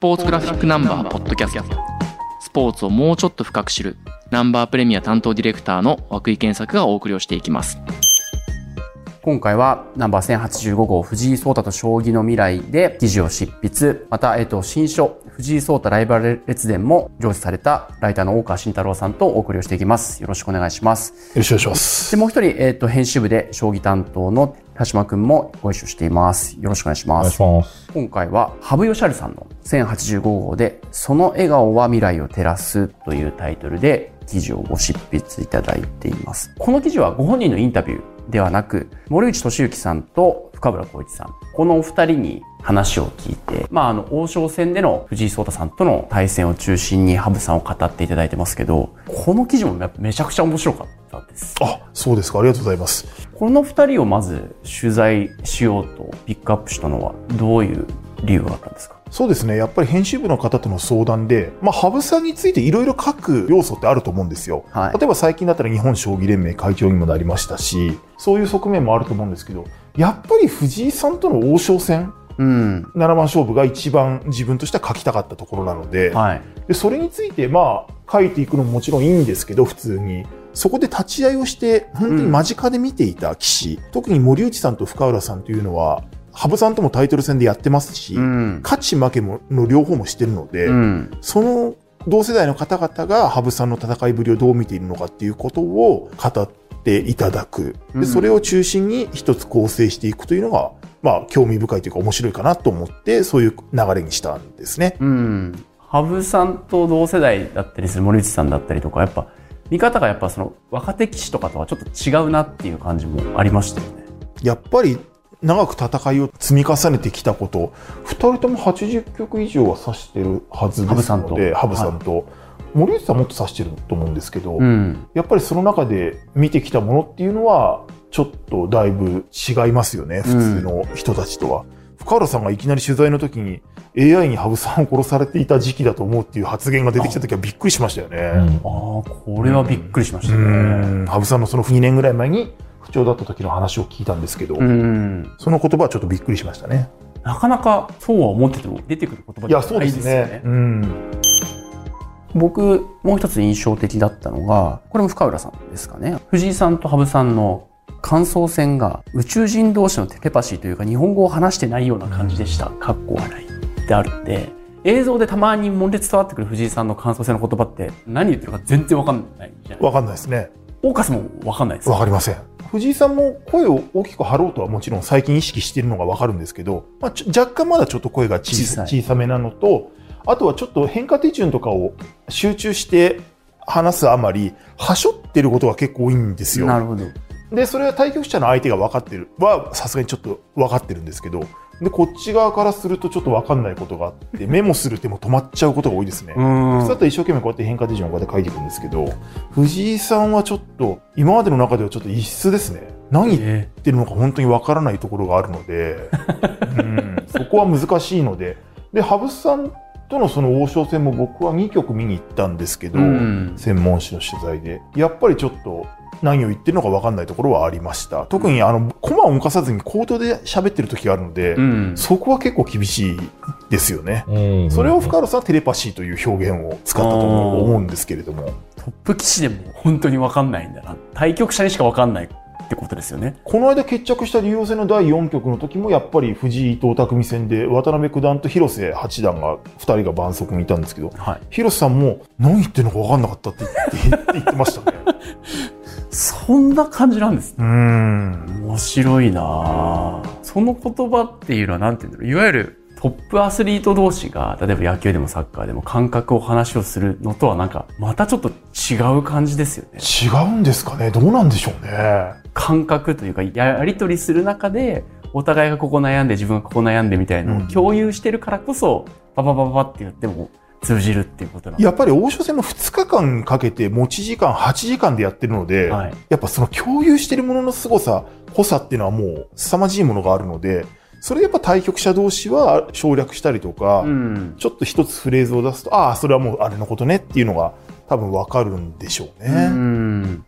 ポーツグラフィックナンバーポッドキャストスポーツをもうちょっと深く知るナンバープレミア担当ディレクターの涌井健作がお送りをしていきます今回はナンバー1085号藤井聡太と将棋の未来で記事を執筆、また、えっと、新書藤井聡太ライバル列伝も上司されたライターの大川慎太郎さんとお送りをしていきます。よろしくお願いします。よろしくお願いします。で、もう一人、えっと、編集部で将棋担当の田島くんもご一緒しています。よろしくお願いします。お願いします。今回は、羽生善治さんの1085号で、その笑顔は未来を照らすというタイトルで記事をご執筆いただいています。この記事はご本人のインタビューではなく、森内俊之さんと深浦光一さん、このお二人に話を聞いて、まあ、あの、王将戦での藤井聡太さんとの対戦を中心に羽生さんを語っていただいてますけど、この記事もめちゃくちゃ面白かったです。あ、そうですか。ありがとうございます。この二人をまず取材しようとピックアップしたのはどういう理由があったんですか？そうですね。やっぱり編集部の方との相談で、まあ、羽生さんについていろいろ書く要素ってあると思うんですよ。はい、例えば最近だったら日本将棋連盟会長にもなりましたし、そういう側面もあると思うんですけど、やっぱり藤井さんとの王将戦、うん、7番勝負が一番自分としては書きたかったところなのではい、でそれについてまあ書いていくのももちろんいいんですけど普通に。そこで立ち会いをして本当に間近で見ていた棋士、うん、特に森内さんと深浦さんというのは羽生さんともタイトル戦でやってますし、うん、勝ち負けもの両方もしてるので、うん、その同世代の方々が羽生さんの戦いぶりをどう見ているのかっていうことを語っていただく。でそれを中心に一つ構成していくというのが、まあ、興味深いというか面白いかなと思って、そういう流れにしたんですね。うん。羽生さんと同世代だったりする森内さんだったりとか、やっぱ、見方がやっぱその若手棋士とかとはちょっと違うなっていう感じもありましたよね。やっぱり長く戦いを積み重ねてきたこと、二人とも80曲以上は指してるはずですので、羽生さんと。はい、森内さんもっと指してると思うんですけど、うん、やっぱりその中で見てきたものっていうのは、ちょっとだいぶ違いますよね、普通の人たちとは。うん、深浦さんがいきなり取材の時に AI に羽生さんを殺されていた時期だと思うっていう発言が出てきた時はびっくりしましたよね。うん、ああ、これはびっくりしましたね。羽生さんのその2年ぐらい前に不調だった時の話を聞いたんですけど、その言葉はちょっとびっくりしましたね。なかなかそうは思ってても出てくる言葉じゃないですよね。いや、そうですね。うん、僕、もう一つ印象的だったのが、これも深浦さんですかね。藤井さんと羽生さんの感想戦が宇宙人同士のテレパシーというか日本語を話してないような感じでした。かっこ笑いってあるんで、映像でたまに門列伝わってくる藤井さんの感想戦の言葉って何言ってるか全然わかんないじゃないわかんないですね。オーカスもわかんないですわかりません。藤井さんも声を大きく張ろうとはもちろん最近意識しているのがわかるんですけど、まあ、若干まだちょっと声が小さ小さめなのと、あとはちょっと変化手順とかを集中して話すあまり、はしょってることが結構多いんですよ。なるほど。で、それは対局者の相手が分かってるは、さすがにちょっと分かってるんですけど、で、こっち側からするとちょっとわかんないことがあって、メモする手も止まっちゃうことが多いですね。普通だったら一生懸命こうやって変化手順をこうやって書いていくんですけど、藤井さんはちょっと、今までの中ではちょっと異質ですね。何言ってるのか本当にわからないところがあるので、うん、そこは難しいので、で、羽生さんとのその王将戦も僕は2局見に行ったんですけど、うん、専門誌の取材で。やっぱりちょっと何を言ってるのか分かんないところはありました。特にあの、コマを動かさずに口頭で喋ってる時があるので、うん、そこは結構厳しいですよね。うん、それを深野さんはテレパシーという表現を使ったと思うんですけれども。トップ棋士でも本当に分かんないんだな。対局者にしか分かんないってことですよね。この間決着した竜王戦の第4局の時もやっぱり藤井伊藤匠戦で渡辺九段と広瀬八段が2人が晩速にいたんですけど、はい、広瀬さんも何言ってるのか分かんなかったって言ってましたね。そんな感じなんですね。うん。面白いなその言葉っていうのは何て言うんだろう。いわゆるトップアスリート同士が、例えば野球でもサッカーでも感覚を話をするのとはなんか、またちょっと違う感じですよね。違うんですかねどうなんでしょうね。感覚というか、やりとりする中で、お互いがここ悩んで自分がここ悩んでみたいなのを共有してるからこそ、パパパパって言っても通じるっていうことなやっぱり王将戦も2日間かけて持ち時間8時間でやってるので、はい、やっぱその共有してるものの凄さ、濃さっていうのはもう凄まじいものがあるので、それやっぱ対局者同士は省略したりとか、うん、ちょっと一つフレーズを出すと、ああ、それはもうあれのことねっていうのが多分わかるんでしょうね。うん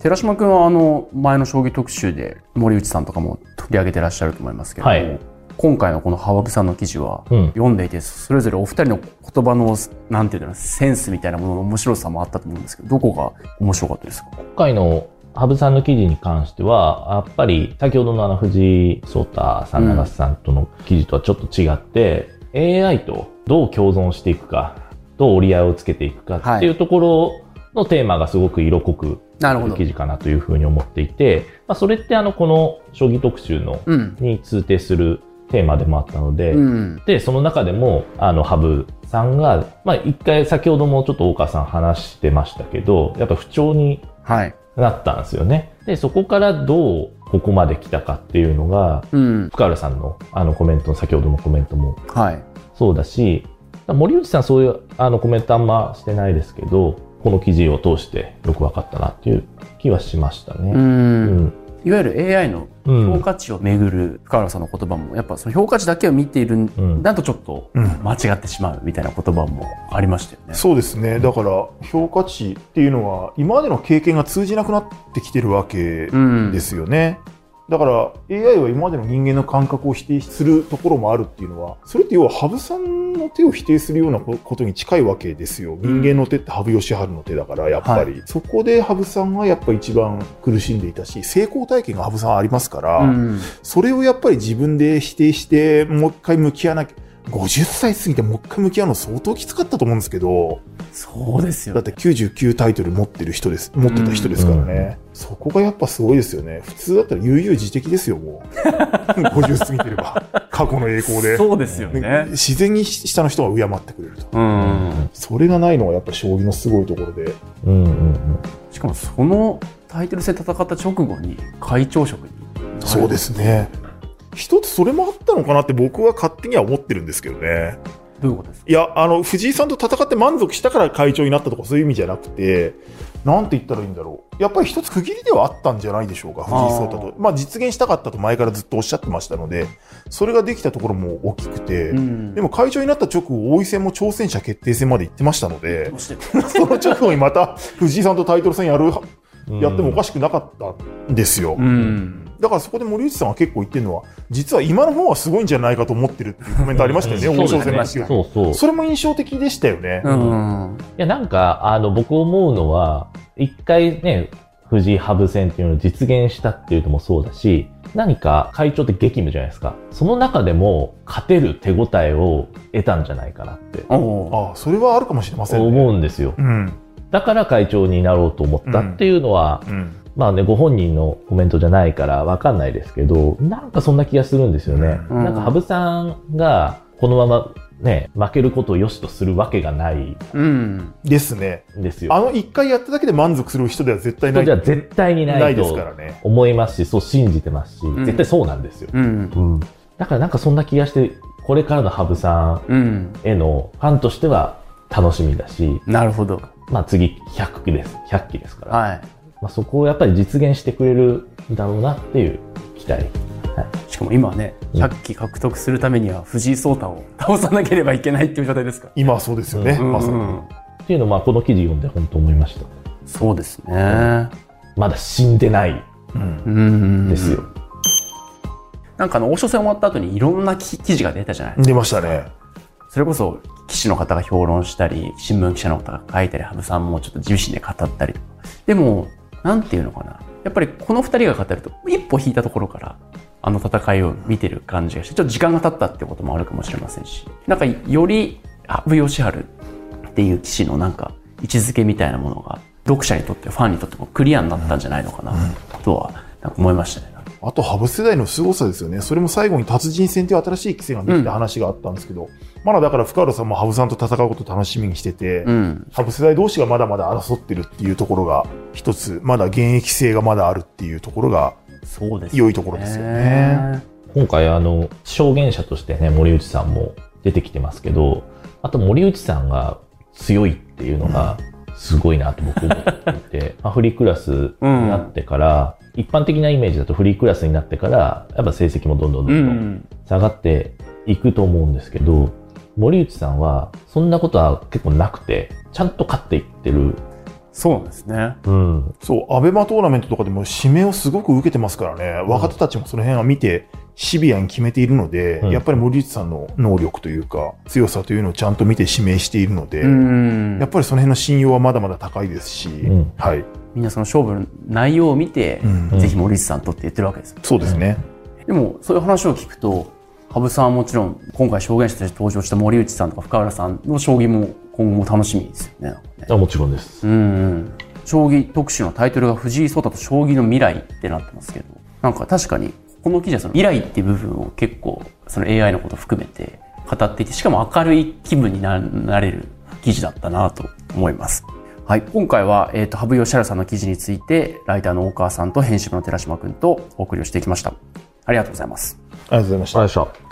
寺島君はあの前の将棋特集で森内さんとかも取り上げてらっしゃると思いますけど、はい、今回のこの羽生さんの記事は、うん。読んでいて、それぞれお二人の言葉の、なんていうの、センスみたいなものの面白さもあったと思うんですけど、どこが面白かったですか？今回の羽生さんの記事に関しては、やっぱり先ほどのあの藤井聡太さん、長瀬さんとの記事とはちょっと違って、AI とどう共存していくか、どう折り合いをつけていくかっていうところのテーマがすごく色濃くなるほど記。事かなというふうに思っていて、まあ、それってあの、この将棋特集のうん。に通底するテーマでもあったので、うん。で、その中でも、あの、羽生さんが、まあ、一回先ほどもちょっと大川さん話してましたけど、やっぱ不調にはい。なったんですよね。で、そこからどうここまで来たかっていうのが、うん。深浦さんのあのコメント、先ほどのコメントもはい。そうだし、森内さんそういうあのコメントあんましてないですけど、この記事を通してよく分かったなっていう気はしましたう。ね。うんん。いわゆる AI のうん。評価値をめぐる深原さんの言葉も、やっぱその評価値だけを見ているんうんだとちょっとうん間違ってしまうみたいな言葉もありましたよね。そうですね。だから、評価値っていうのは、今までの経験が通じなくなってきてるわけうん。ですよね。だから、AI は今までの人間の感覚を否定するところもあるっていうのは、それって要は羽生さんの手を否定するようなことに近いわけですよ。人間の手って羽生善治の手だから、やっぱり。そこで羽生さんがやっぱ一番苦しんでいたし、成功体験が羽生さんありますから、うん。それをやっぱり自分で否定して、もう一回向き合わなきゃ、50歳過ぎてもう一回向き合うの相当きつかったと思うんですけど、そうですよだっ。て99タイトル持ってる人です、持ってた人ですからね。そこがやっぱすごいですよね。普通だったら悠々自適ですよ、もう。50過ぎてれば。過去の栄光で。そうですよねね。自然に下の人が敬ってくれると。うん。それがないのがやっぱ将棋のすごいところで。うんうんうん。しかもそのタイトル戦戦った直後に会長職に。そうですね。一つそれもあったのかなって僕は勝手には思ってるんですけどね。どういうことですか？いや、あの、藤井さんと戦って満足したから会長になったとかそういう意味じゃなくて、なんて言ったらいいんだろう。やっぱり一つ区切りではあったんじゃないでしょうか、藤井聡太と。まあ実現したかったと前からずっとおっしゃってましたので、それができたところも大きくて、んでも会長になった直後、王位戦も挑戦者決定戦まで行ってましたのでその直後にまた藤井さんとタイトル戦やる、うんやってもおかしくなかったんですよ。うん。だからそこで森内さんが結構言ってるのは、実は今の方がすごいんじゃないかと思ってるっていうコメントありましたよね、うん王将戦そうですねそうそれも印象的でしたよね。うん。いや、なんか、あの、僕思うのは、一回ね、藤井羽生戦っていうのを実現したっていうのもそうだし、何か会長って激務じゃないですか。その中でも勝てる手応えを得たんじゃないかなって。ああ、それはあるかもしれませんね。思うんですよ。うん。だから会長になろうと思ったっていうのは、うん。まあね、ご本人のコメントじゃないからわかんないですけど、なんかそんな気がするんですよね。うんなんか羽生さんがこのままね、負けることを良しとするわけがないうん。ですね。んですよ。あの一回やっただけで満足する人では絶対ない。人じゃ絶対になないとすからね。思いますし、そう信じてますし、ん絶対そうなんですよ。うん。うん。だからなんかそんな気がして、これからの羽生さうん。んへのファンとしては楽しみだし、なるほど。まあ次100期です。100期ですから。はい。まあそこをやっぱり実現してくれるんだろうなっていう期待。しかも今はね、うん100期獲得するためには藤井聡太を倒さなければいけないっていう状態ですか今はそうですよね。うんまさに。っていうのをまあこの記事読んで本当思いました。そうですね。まだ死んでないうん。うんですよ。なんかあの王将戦終わった後にいろんな記記事が出たじゃない出ましたね。それこそ棋士の方が評論したり新聞記者の方が書いたり羽生さんもちょっと自身で語ったりとかでもなんていうのかなやっぱりこの2人が語ると一歩引いたところからあの戦いを見てる感じがしてちょっと時間が経ったってこともあるかもしれませんしなんかより羽生善治っていう棋士のなんか位置づけみたいなものが読者にとってファンにとってもクリアになったんじゃないのかなとはなんか思いましたね。あと、羽生世代の凄さですよね。それも最後に達人戦という新しい規制ができた話があったんですけど、まだだから深浦さんも羽生さんと戦うことを楽しみにしてて、うん。羽生世代同士がまだまだ争ってるっていうところが、一つ、まだ現役性がまだあるっていうところが、そうです良いところですよね。今回あの、証言者としてね、森内さんも出てきてますけど、あと森内さんが強いっていうのがすごいなと僕思っていて、まあフリークラスになってから、一般的なイメージだとフリークラスになってから、やっぱ成績もどんどんどうんどんん。下がっていくと思うんですけど、森内さんはそんなことは結構なくて、ちゃんと勝っていってる。そうなんですね。うん。そう、アベマトーナメントとかでも指名をすごく受けてますからね、若手たちもその辺は見てシビアに決めているので、うんやっぱり森内さんの能力というか、強さというのをちゃんと見て指名しているので、うんやっぱりその辺の信用はまだまだ高いですし、んはい。みんなその勝負の内容を見て、うんぜひ森内さんとって言ってるわけです。そうですね。でも、そういう話を聞くと、羽生さんはもちろん、今回証言者として登場した森内さんとか深浦さんの将棋も今後も楽しみですよね。ねあもちろんです。うんうん。将棋特集のタイトルが藤井聡太と将棋の未来ってなってますけど、なんか確かに、この記事はその未来っていう部分を結構、その AI のことを含めて語っていて、しかも明るい気分にななれる記事だったなと思います。はい。今回は、えっ、と、羽生善治さんの記事について、ライターの大川さんと編集部の寺島くんとお送りをしていきました。ありがとうございます。ありがとうございましたありがとうございました。